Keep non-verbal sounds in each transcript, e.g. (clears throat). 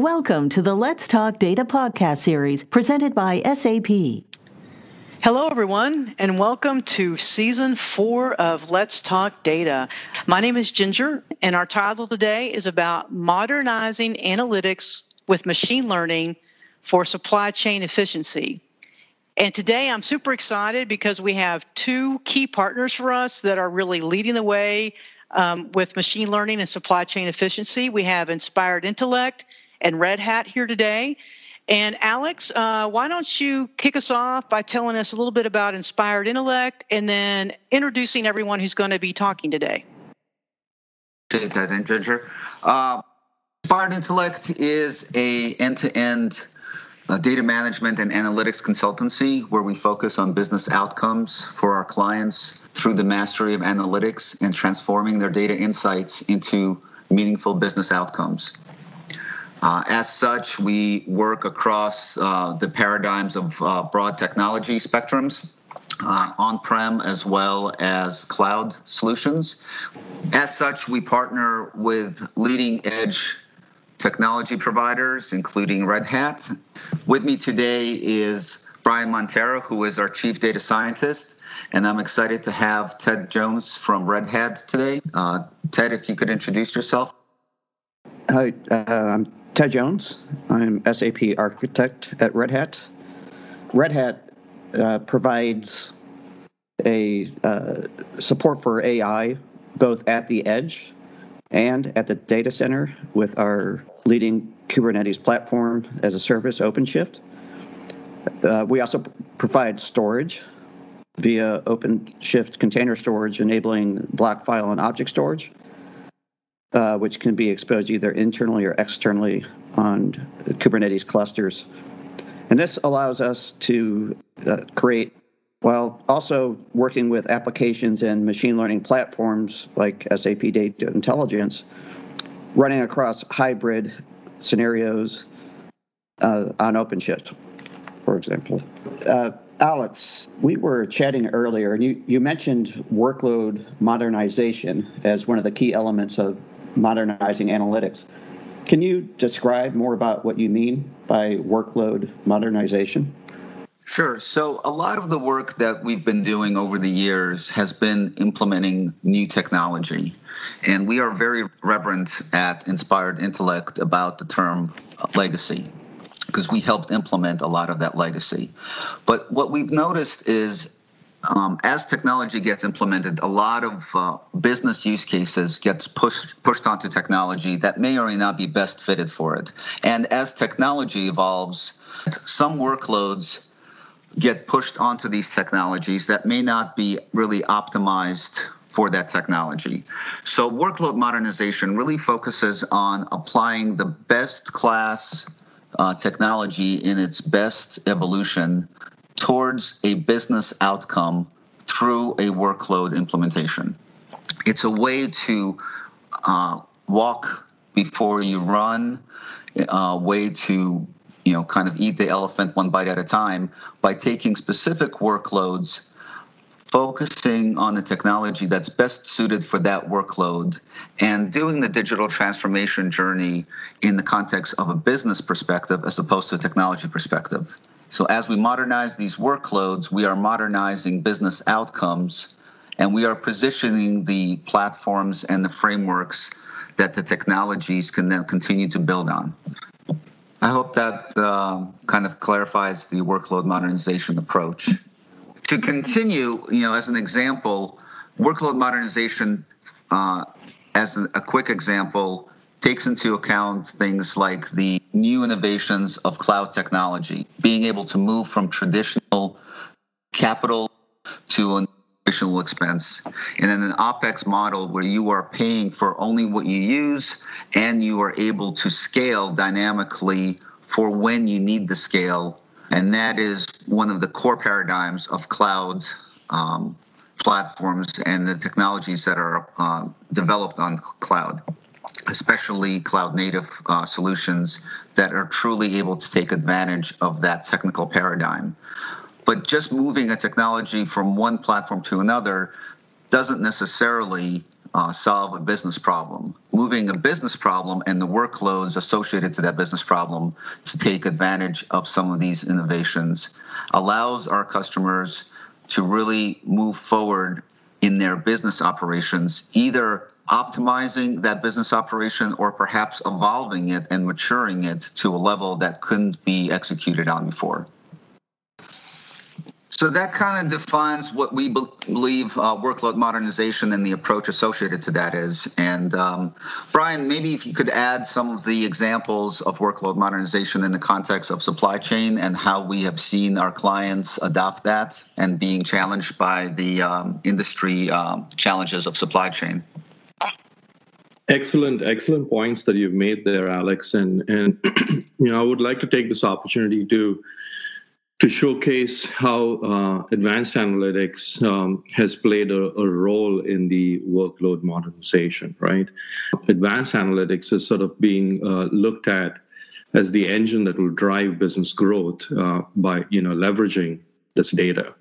Welcome to the Let's Talk Data podcast series presented by SAP. Hello, everyone, and welcome to season four of Let's Talk Data. My name is Ginger, and our title today is about modernizing analytics with machine learning for supply chain efficiency. And today I'm super excited because we have two key partners for us that are really leading the way um, with machine learning and supply chain efficiency. We have Inspired Intellect and Red Hat here today. And Alex, uh, why don't you kick us off by telling us a little bit about Inspired Intellect and then introducing everyone who's going to be talking today? Appreciate that, Ginger. Uh, Inspired Intellect is a end-to-end uh, data management and analytics consultancy where we focus on business outcomes for our clients through the mastery of analytics and transforming their data insights into meaningful business outcomes. Uh, as such, we work across uh, the paradigms of uh, broad technology spectrums, uh, on prem as well as cloud solutions. As such, we partner with leading edge technology providers, including Red Hat. With me today is Brian Montero, who is our chief data scientist. And I'm excited to have Ted Jones from Red Hat today. Uh, Ted, if you could introduce yourself. Hi, uh, I'm Ted Jones. I'm SAP architect at Red Hat. Red Hat uh, provides a uh, support for AI both at the edge and at the data center with our leading Kubernetes platform as a service, OpenShift. Uh, we also provide storage via OpenShift container storage, enabling block file and object storage uh, which can be exposed either internally or externally on Kubernetes clusters. And this allows us to uh, create, while also working with applications and machine learning platforms like SAP Data Intelligence, running across hybrid scenarios uh, on OpenShift, for example. Uh, Alex, we were chatting earlier, and you, you mentioned workload modernization as one of the key elements of modernizing analytics. Can you describe more about what you mean by workload modernization? Sure. So, a lot of the work that we've been doing over the years has been implementing new technology. And we are very reverent at Inspired Intellect about the term legacy because we helped implement a lot of that legacy. But what we've noticed is um, as technology gets implemented, a lot of uh, business use cases gets pushed pushed onto technology that may or may not be best fitted for it. And as technology evolves, some workloads get pushed onto these technologies that may not be really optimized for that technology. So workload modernization really focuses on applying the best class uh, technology in its best evolution towards a business outcome through a workload implementation. It's a way to uh, walk before you run, a way to you know kind of eat the elephant one bite at a time by taking specific workloads focusing on the technology that's best suited for that workload and doing the digital transformation journey in the context of a business perspective as opposed to a technology perspective. So as we modernize these workloads, we are modernizing business outcomes and we are positioning the platforms and the frameworks that the technologies can then continue to build on. I hope that uh, kind of clarifies the workload modernization approach. To continue, you know, as an example, workload modernization, uh, as a quick example, takes into account things like the new innovations of cloud technology, being able to move from traditional capital to an additional expense. And then an OPEX model where you are paying for only what you use and you are able to scale dynamically for when you need the scale. And that is one of the core paradigms of cloud um, platforms and the technologies that are uh, developed on cloud especially cloud native uh, solutions that are truly able to take advantage of that technical paradigm. But just moving a technology from one platform to another doesn't necessarily uh, solve a business problem. Moving a business problem and the workloads associated to that business problem to take advantage of some of these innovations allows our customers to really move forward in their business operations, either optimizing that business operation or perhaps evolving it and maturing it to a level that couldn't be executed on before. So that kind of defines what we believe uh, workload modernization and the approach associated to that is. And um, Brian, maybe if you could add some of the examples of workload modernization in the context of supply chain and how we have seen our clients adopt that and being challenged by the um, industry um, challenges of supply chain. Excellent, excellent points that you've made there, Alex. And and (clears throat) you know, I would like to take this opportunity to to showcase how uh, advanced analytics um, has played a, a, role in the workload modernization, right? Advanced analytics is sort of being uh, looked at as the engine that will drive business growth uh, by you know leveraging this data.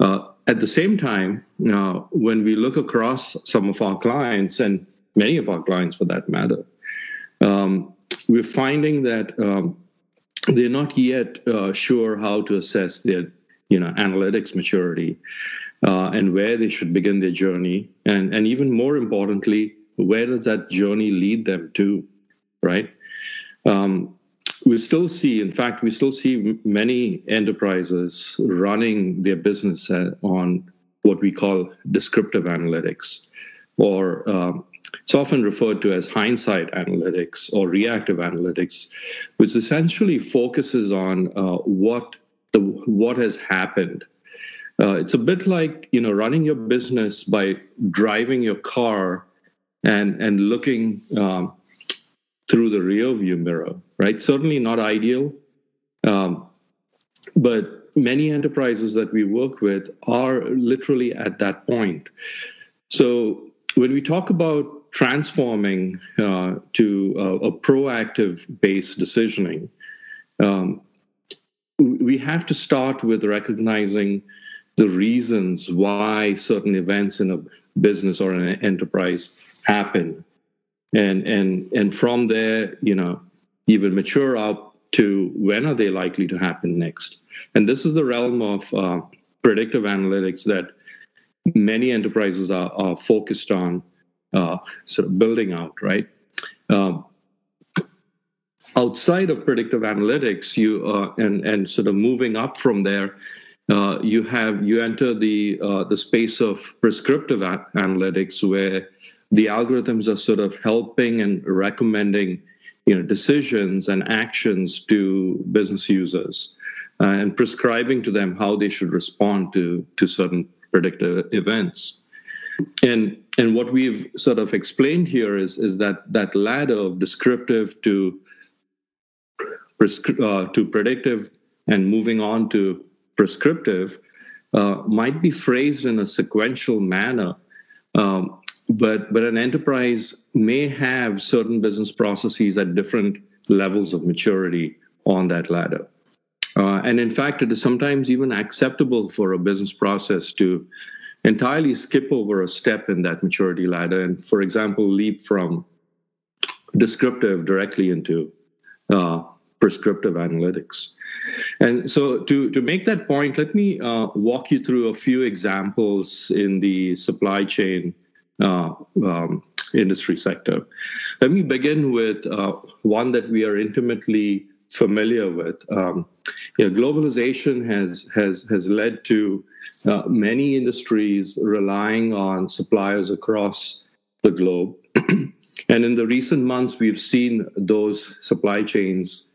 Uh, at the same time, uh, when we look across some of our clients and many of our clients for that matter, um, we're finding that um, they're not yet uh, sure how to assess their you know analytics maturity uh, and where they should begin their journey. And and even more importantly where does that journey lead them to right? Um, we still see in fact we still see many enterprises running their business uh, on what we call descriptive analytics or um, it's often referred to as hindsight analytics or reactive analytics, which essentially focuses on uh, what the what has happened. Uh, it's a bit like you know running your business by driving your car and and looking um, through the rearview mirror, right? Certainly not ideal, um, but many enterprises that we work with are literally at that point. So when we talk about transforming uh, to a, a, proactive based decisioning, um, we have to start with recognizing the reasons why certain events in a business or an enterprise happen. And and and from there you know even mature up to when are they likely to happen next. And this is the realm of uh, predictive analytics that many enterprises are, are focused on uh, sort of building out, right? Um, outside of predictive analytics, you uh, and and sort of moving up from there, uh, you have you enter the uh, the space of prescriptive analytics, where the algorithms are sort of helping and recommending, you know, decisions and actions to business users, uh, and prescribing to them how they should respond to to certain predictive events. And and what we've sort of explained here is is that that ladder of descriptive to uh, to predictive and moving on to prescriptive uh, might be phrased in a sequential manner. Um, but but an enterprise may have certain business processes at different levels of maturity on that ladder. Uh, and in fact, it is sometimes even acceptable for a business process to entirely skip over a step in that maturity ladder and, for example, leap from descriptive directly into uh, prescriptive analytics. And so, to, to make that point, let me uh, walk you through a few examples in the supply chain uh, um, industry sector. Let me begin with uh, one that we are intimately familiar with. Um, you know, globalization has has has led to uh, many industries relying on suppliers across the globe. (clears throat) and in the recent months, we've seen those supply chains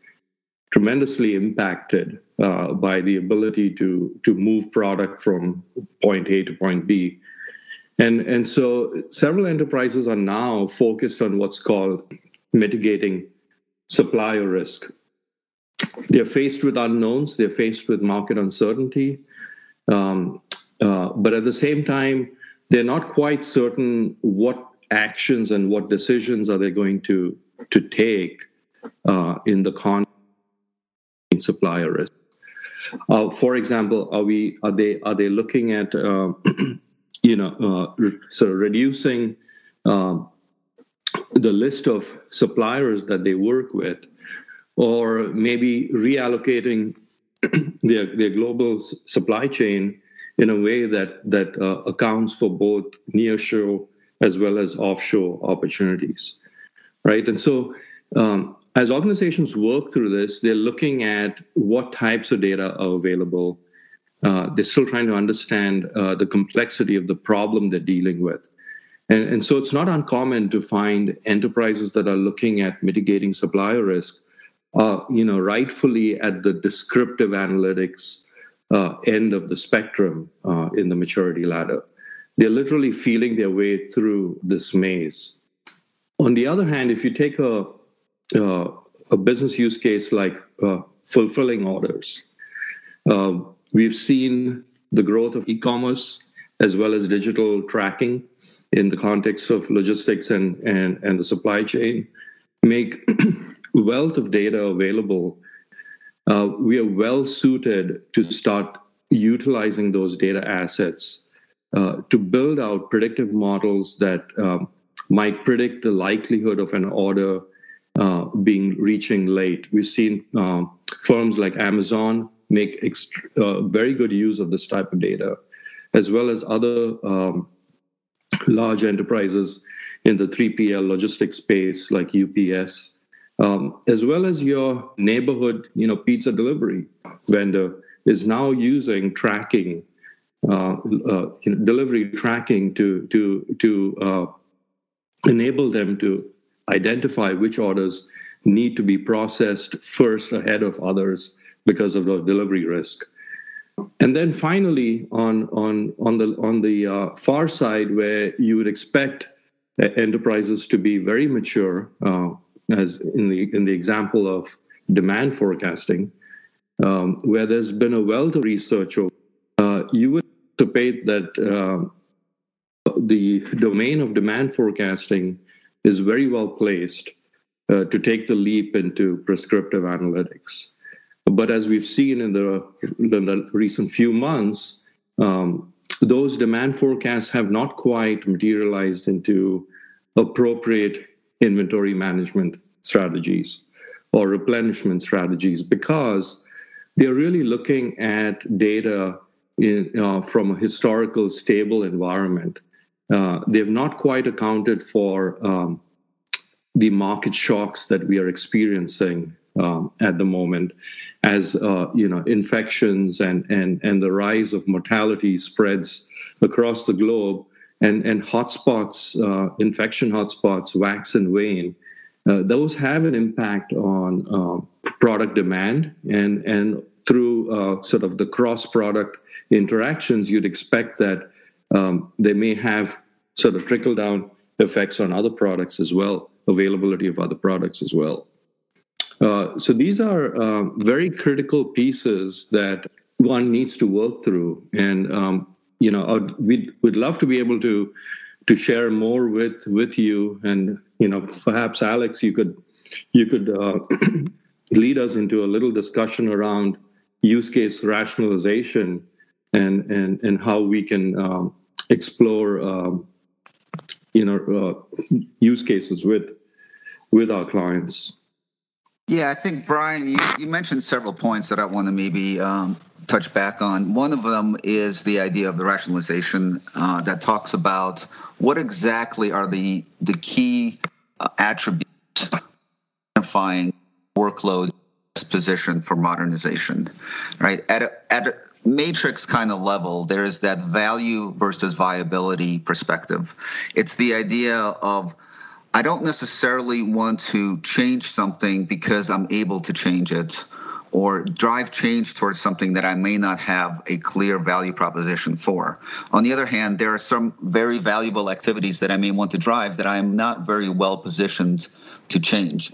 tremendously impacted uh, by the ability to, to move product from point A to point B. And, and so several enterprises are now focused on what's called mitigating supplier risk. They're faced with unknowns, they're faced with market uncertainty, um, uh, but at the same time, they're not quite certain what actions and what decisions are they going to to take uh, in the con supplier risk. Uh, for example, are we are they are they looking at uh, (clears throat) you know uh, re- sort of reducing um, the list of suppliers that they work with, or maybe reallocating (clears throat) their, their global supply chain in a way that, that uh, accounts for both nearshore as well as offshore opportunities, right? And so um, as organizations work through this, they're looking at what types of data are available. Uh, they're still trying to understand uh, the complexity of the problem they're dealing with. And, and so it's not uncommon to find enterprises that are looking at mitigating supplier risk, uh, you know, rightfully at the descriptive analytics uh, end of the spectrum uh, in the maturity ladder. They're literally feeling their way through this maze. On the other hand, if you take a uh, a business use case like uh, fulfilling orders. Uh, we've seen the growth of e-commerce as well as digital tracking in the context of logistics and, and, and the supply chain make (clears throat) wealth of data available. Uh, we are well suited to start utilizing those data assets uh, to build out predictive models that um, might predict the likelihood of an order uh, being reaching late. We've seen um, firms like Amazon make uh, very good use of this type of data, as well as other um, large enterprises in the 3PL logistics space like UPS, um, as well as your neighborhood, you know, pizza delivery vendor is now using tracking, uh, uh, you know, delivery tracking to to to uh, enable them to identify which orders need to be processed first ahead of others because of the delivery risk. And then finally, on on on the on the uh, far side, where you would expect enterprises to be very mature, uh, as in the in the example of demand forecasting, um, where there's been a wealth of research, uh, you would anticipate that uh, the domain of demand forecasting is very well placed uh, to take the leap into prescriptive analytics. But as we've seen in the, in the recent few months, um, those demand forecasts have not quite materialized into appropriate inventory management strategies or replenishment strategies because they're really looking at data in, uh, from a historical stable environment. Uh, they've not quite accounted for um, the market shocks that we are experiencing um, at the moment as uh, you know infections and, and, and the rise of mortality spreads across the globe and, and hotspots, uh, infection hotspots wax and wane. Uh, those have an impact on um, product demand and, and through uh, sort of the cross product interactions, you'd expect that um, they may have sort of trickle down effects on other products as well, availability of other products as well. Uh, so these are uh, very critical pieces that one needs to work through, and um, you know we'd we'd love to be able to to share more with with you, and you know perhaps Alex, you could you could uh, (clears throat) lead us into a little discussion around use case rationalization and and and how we can um, explore um, you know uh, use cases with with our clients. Yeah, I think Brian, you, you mentioned several points that I want to maybe um, touch back on. One of them is the idea of the rationalization uh, that talks about what exactly are the the key uh, attributes identifying workload position for modernization, right? At a, at a matrix kind of level, there is that value versus viability perspective. It's the idea of I don't necessarily want to change something because I'm able to change it or drive change towards something that I may not have a clear value proposition for. On the other hand, there are some very valuable activities that I may want to drive that I'm not very well positioned to change.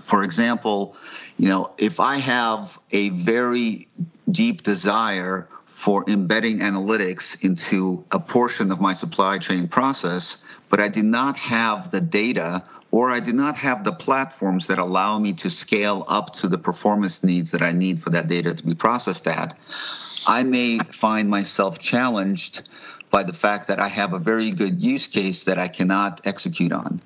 For example, you know, if I have a very deep desire for embedding analytics into a portion of my supply chain process, but I do not have the data or I do not have the platforms that allow me to scale up to the performance needs that I need for that data to be processed at, I may find myself challenged by the fact that I have a very good use case that I cannot execute on.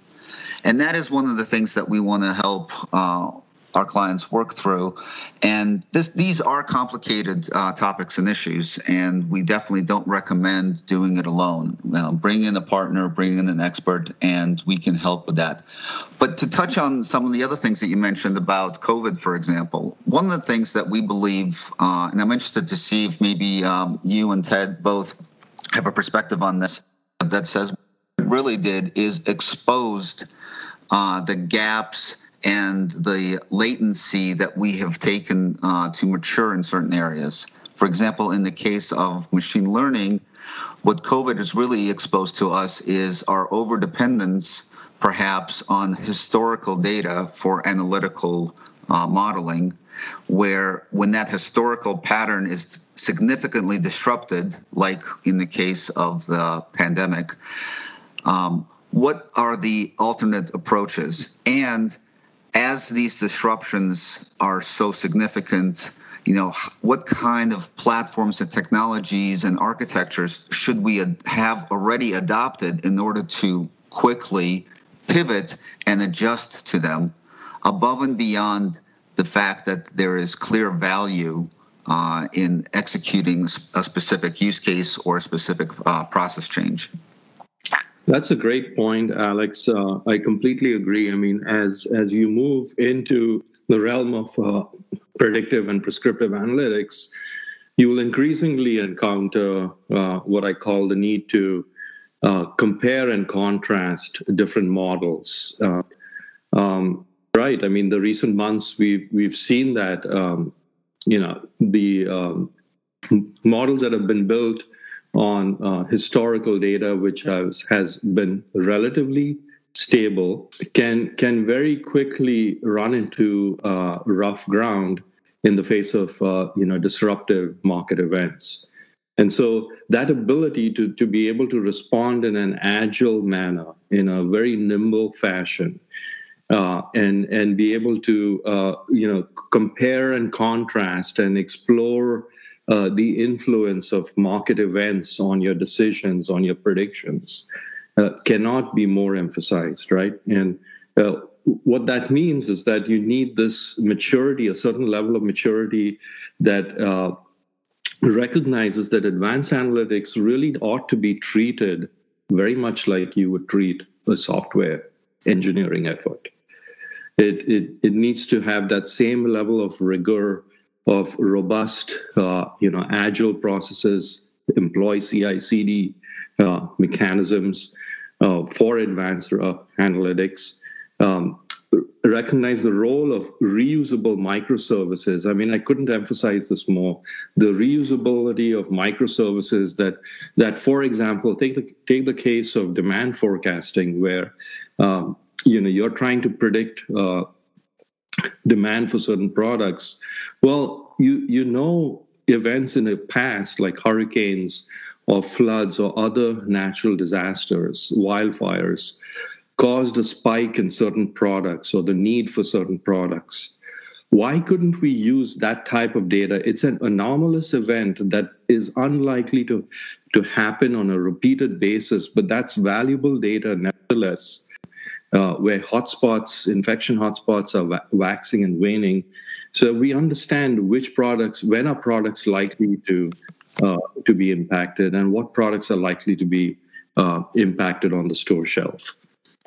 And that is one of the things that we want to help uh, our clients work through. And this, these are complicated uh, topics and issues, and we definitely don't recommend doing it alone. bring in a partner, bring in an expert, and we can help with that. But to touch on some of the other things that you mentioned about COVID, for example, one of the things that we believe, uh, and I'm interested to see if maybe um, you and Ted both have a perspective on this that says really did is exposed uh, the gaps and the latency that we have taken uh, to mature in certain areas. For example, in the case of machine learning, what COVID has really exposed to us is our overdependence, perhaps, on historical data for analytical uh, modeling, where when that historical pattern is significantly disrupted, like in the case of the pandemic, um, what are the alternate approaches? And as these disruptions are so significant, you know, what kind of platforms and technologies and architectures should we have already adopted in order to quickly pivot and adjust to them above and beyond the fact that there is clear value uh, in executing a specific use case or a specific uh, process change? That's a great point, Alex. Uh, I completely agree. I mean, as as you move into the realm of uh, predictive and prescriptive analytics, you will increasingly encounter uh, what I call the need to uh, compare and contrast different models. Uh, um, right. I mean, the recent months we've we've seen that um, you know the um, models that have been built on uh, historical data, which has, has been relatively stable, can can very quickly run into uh, rough ground in the face of uh, you know disruptive market events. And so that ability to, to be able to respond in an agile manner, in a very nimble fashion, uh, and and be able to uh, you know compare and contrast and explore uh, the influence of market events on your decisions, on your predictions, uh, cannot be more emphasized, right? And uh, what that means is that you need this maturity, a certain level of maturity that uh, recognizes that advanced analytics really ought to be treated very much like you would treat a software engineering effort. It, it, it needs to have that same level of rigor of robust, uh, you know, agile processes, employ CI/CD uh, mechanisms uh, for advanced uh, analytics. Um, recognize the role of reusable microservices. I mean, I couldn't emphasize this more. The reusability of microservices that, that for example, take the take the case of demand forecasting, where um, you know you're trying to predict uh, demand for certain products. Well, you you know events in the past like hurricanes or floods or other natural disasters, wildfires, caused a spike in certain products or the need for certain products. Why couldn't we use that type of data? It's an anomalous event that is unlikely to, to happen on a repeated basis, but that's valuable data nevertheless uh, where hotspots, infection hotspots are wa- waxing and waning. So we understand which products, when are products likely to uh, to be impacted, and what products are likely to be uh, impacted on the store shelf.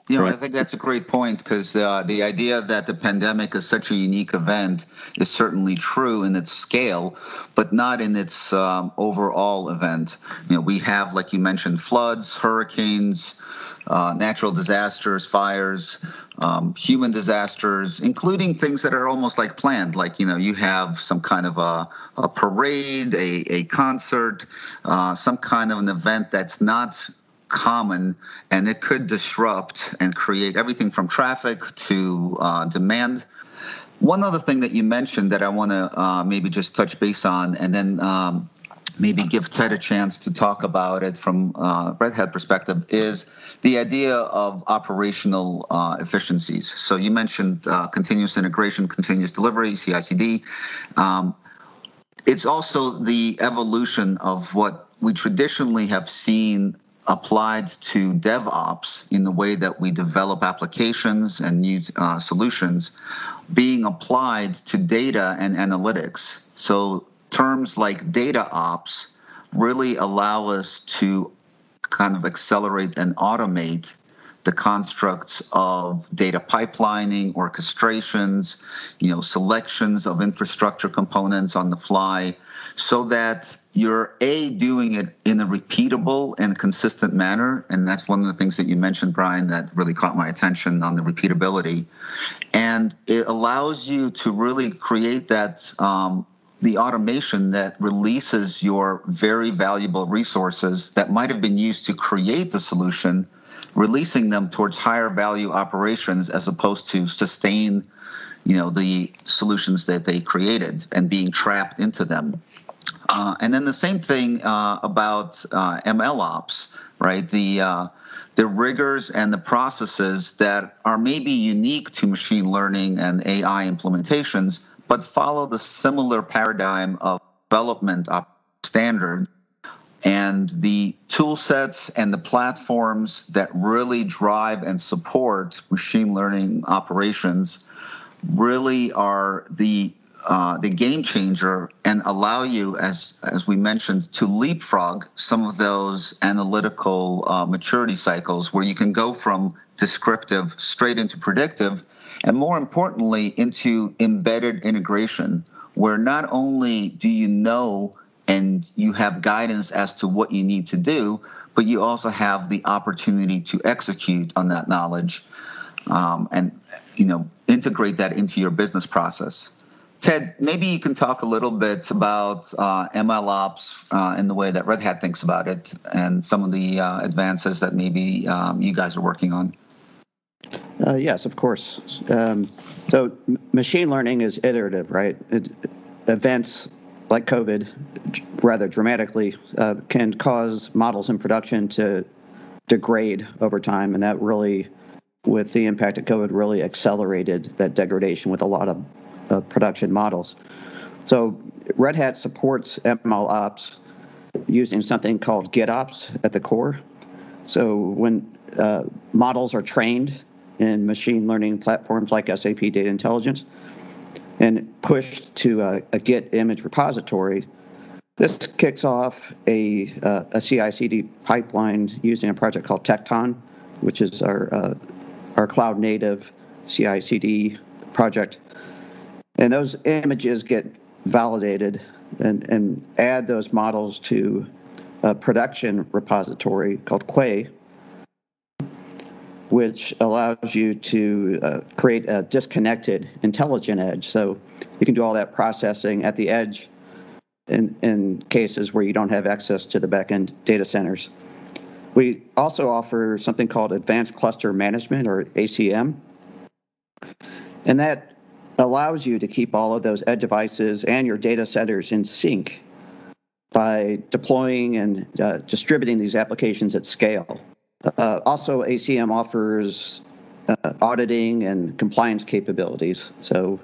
Yeah, right. I think that's a great point because uh, the idea that the pandemic is such a unique event is certainly true in its scale, but not in its um, overall event. You know, we have, like you mentioned, floods, hurricanes, uh, natural disasters, fires, um, human disasters, including things that are almost like planned, like you know you have some kind of a, a parade, a, a concert, uh, some kind of an event that's not common and it could disrupt and create everything from traffic to uh, demand. One other thing that you mentioned that I want to uh, maybe just touch base on, and then um, maybe give Ted a chance to talk about it from uh, Red Hat perspective is the idea of operational uh, efficiencies. So you mentioned uh, continuous integration, continuous delivery, CI/CD. Um, it's also the evolution of what we traditionally have seen applied to DevOps in the way that we develop applications and new uh, solutions being applied to data and analytics. So terms like data ops really allow us to kind of accelerate and automate the constructs of data pipelining, orchestrations, you know, selections of infrastructure components on the fly, so that you're a doing it in a repeatable and consistent manner, and that's one of the things that you mentioned, Brian, that really caught my attention on the repeatability, and it allows you to really create that. Um, the automation that releases your very valuable resources that might have been used to create the solution releasing them towards higher value operations as opposed to sustain you know the solutions that they created and being trapped into them. Uh, and then the same thing uh, about uh, ml ops right? The uh, the rigors and the processes that are maybe unique to machine learning and ai implementations but follow the similar paradigm of development standard and the tool sets and the platforms that really drive and support machine learning operations really are the uh, the game changer and allow you, as as we mentioned, to leapfrog some of those analytical uh, maturity cycles where you can go from descriptive straight into predictive, and more importantly, into embedded integration, where not only do you know and you have guidance as to what you need to do, but you also have the opportunity to execute on that knowledge um, and you know integrate that into your business process. Ted, maybe you can talk a little bit about uh, ML ops uh, in the way that Red Hat thinks about it, and some of the uh, advances that maybe um, you guys are working on. Uh, yes, of course. Um, so, m- machine learning is iterative, right? It, events like COVID, rather dramatically, uh, can cause models in production to degrade over time, and that really, with the impact of COVID, really accelerated that degradation with a lot of uh, production models. So Red Hat supports ML ops using something called GitOps at the core. So when uh, models are trained in machine learning platforms like SAP Data Intelligence, and pushed to a, a Git image repository, this kicks off a, uh, a CI/CD pipeline using a project called Tekton, which is our uh, our cloud native CI/CD project. And those images get validated and, and add those models to a production repository called Quay, which allows you to uh, create a disconnected intelligent edge. So you can do all that processing at the edge in, in cases where you don't have access to the backend data centers. We also offer something called Advanced Cluster Management or ACM. And that allows you to keep all of those edge devices and your data centers in sync by deploying and uh, distributing these applications at scale. Uh, also, ACM offers uh, auditing and compliance capabilities. So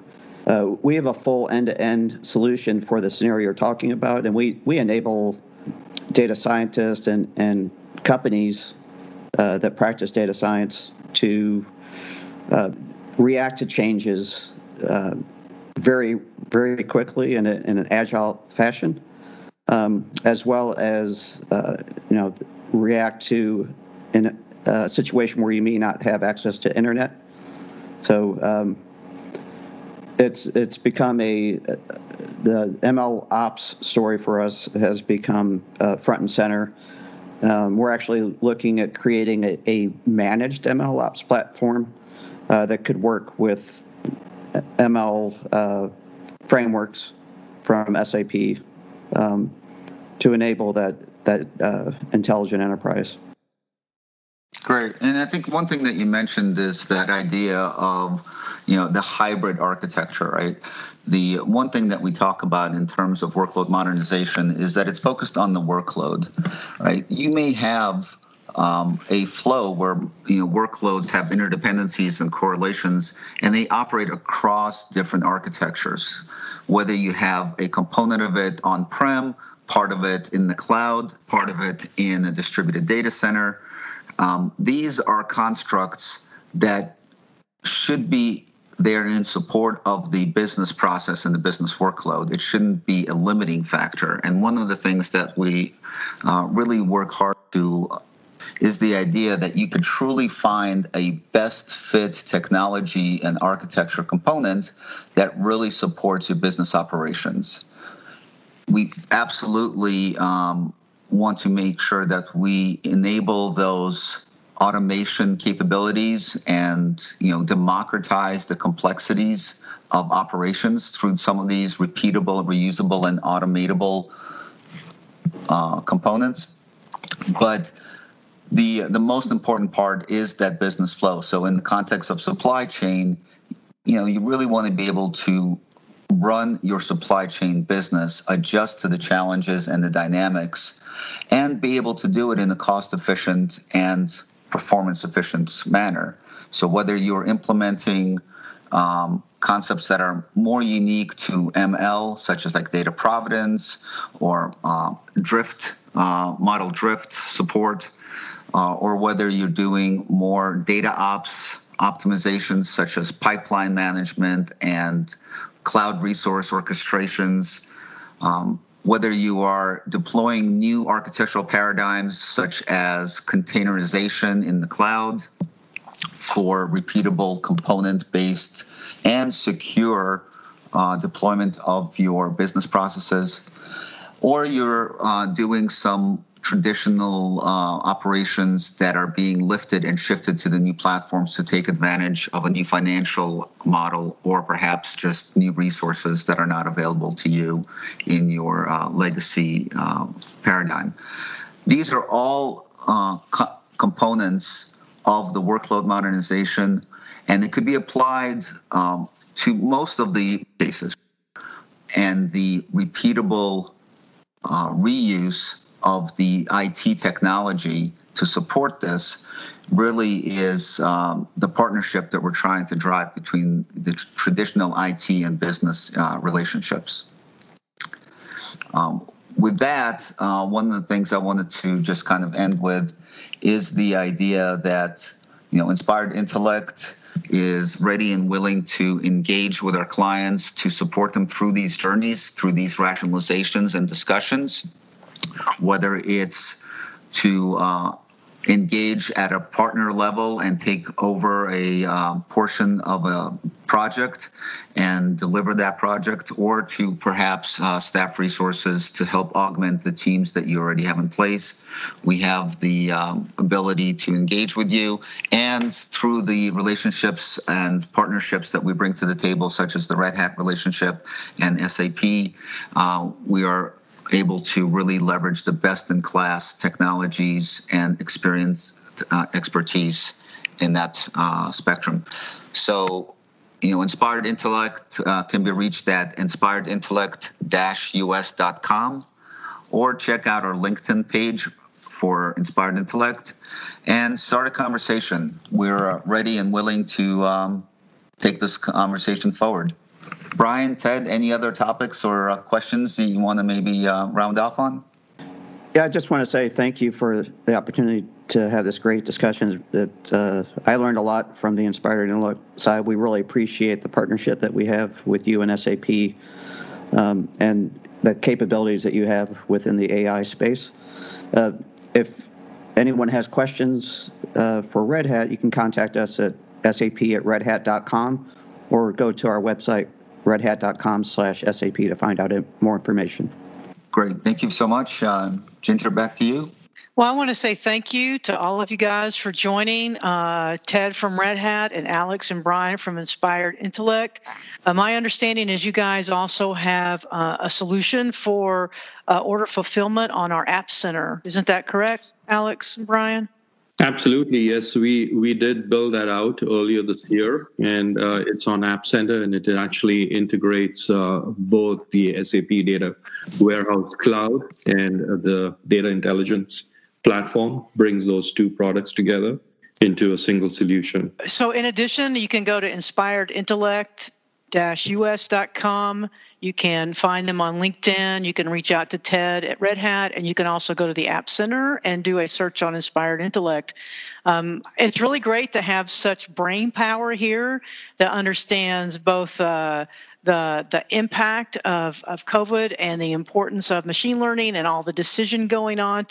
uh, we have a full end-to-end solution for the scenario you're talking about, and we we enable data scientists and and companies uh, that practice data science to uh, react to changes uh, very very quickly in, a, in an agile fashion, um, as well as you know react to in a situation where you may not have access to internet. So um, it's it's become a the ML ops story for us has become uh, front and center. Um, we're actually looking at creating a, a managed ML ops platform uh, that could work with ML uh, frameworks from SAP um, to enable that that uh, intelligent enterprise. Great. And I think one thing that you mentioned is that idea of, you know, the hybrid architecture, right? The one thing that we talk about in terms of workload modernization is that it's focused on the workload, right? You may have um, a flow where you know workloads have interdependencies and correlations, and they operate across different architectures. Whether you have a component of it on-prem part of it in the cloud, part of it in a distributed data center. Um, these are constructs that should be there in support of the business process and the business workload. It shouldn't be a limiting factor. And one of the things that we uh, really work hard to is the idea that you could truly find a best fit technology and architecture component that really supports your business operations. We absolutely um, want to make sure that we enable those automation capabilities and you know democratize the complexities of operations through some of these repeatable, reusable, and automatable uh, components. But the the most important part is that business flow. So in the context of supply chain, you know, you really want to be able to run your supply chain business, adjust to the challenges and the dynamics, and be able to do it in a cost efficient and performance efficient manner. So whether you're implementing um, concepts that are more unique to ML, such as like data providence or uh, drift, uh, model drift support, uh, or whether you're doing more data ops optimizations such as pipeline management and cloud resource orchestrations, um, whether you are deploying new architectural paradigms such as containerization in the cloud for repeatable component based and secure uh, deployment of your business processes, or you're uh, doing some traditional uh, operations that are being lifted and shifted to the new platforms to take advantage of a new financial model or perhaps just new resources that are not available to you in your uh, legacy uh, paradigm. These are all uh, co- components of the workload modernization, and it could be applied um, to most of the cases. And the repeatable uh, reuse of the IT technology to support this really is um, the partnership that we're trying to drive between the traditional IT and business uh, relationships. Um, with that, uh, one of the things I wanted to just kind of end with is the idea that you know inspired intellect is ready and willing to engage with our clients to support them through these journeys, through these rationalizations and discussions whether it's to uh, engage at a partner level and take over a uh, portion of a project and deliver that project, or to perhaps uh, staff resources to help augment the teams that you already have in place. We have the um, ability to engage with you, and through the relationships and partnerships that we bring to the table, such as the Red Hat relationship and SAP, uh, we are able to really leverage the best in class technologies and experience uh, expertise in that uh, spectrum. So, you know, Inspired Intellect uh, can be reached at inspiredintellect-us.com or check out our LinkedIn page for Inspired Intellect and start a conversation. We're ready and willing to um, take this conversation forward. Brian, Ted, any other topics or uh, questions that you want to maybe uh, round off on? Yeah, I just want to say thank you for the opportunity to have this great discussion. That uh, I learned a lot from the Inspired Intellect side. We really appreciate the partnership that we have with you and SAP, um, and the capabilities that you have within the AI space. Uh, if anyone has questions uh, for Red Hat, you can contact us at sap at redhat.com or go to our website redhat.com slash SAP to find out more information. Great. Thank you so much. Uh, Ginger, back to you. Well, I want to say thank you to all of you guys for joining. Uh, Ted from Red Hat and Alex and Brian from Inspired Intellect. Uh, my understanding is you guys also have uh, a solution for uh, order fulfillment on our App Center. Isn't that correct, Alex and Brian? Absolutely, yes. We we did build that out earlier this year, and uh, it's on App Center, and it actually integrates uh, both the SAP Data Warehouse Cloud and uh, the Data Intelligence platform. Brings those two products together into a single solution. So, in addition, you can go to Inspired Intellect us.com. You can find them on LinkedIn. You can reach out to Ted at Red Hat, and you can also go to the App Center and do a search on Inspired Intellect. Um, it's really great to have such brain power here that understands both. Uh, the the impact of, of COVID and the importance of machine learning and all the decision going on,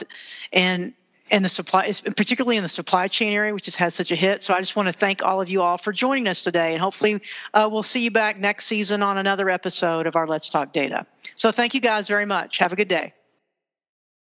and and the supply, particularly in the supply chain area, which has had such a hit. So I just want to thank all of you all for joining us today, and hopefully uh, we'll see you back next season on another episode of our Let's Talk Data. So thank you guys very much. Have a good day.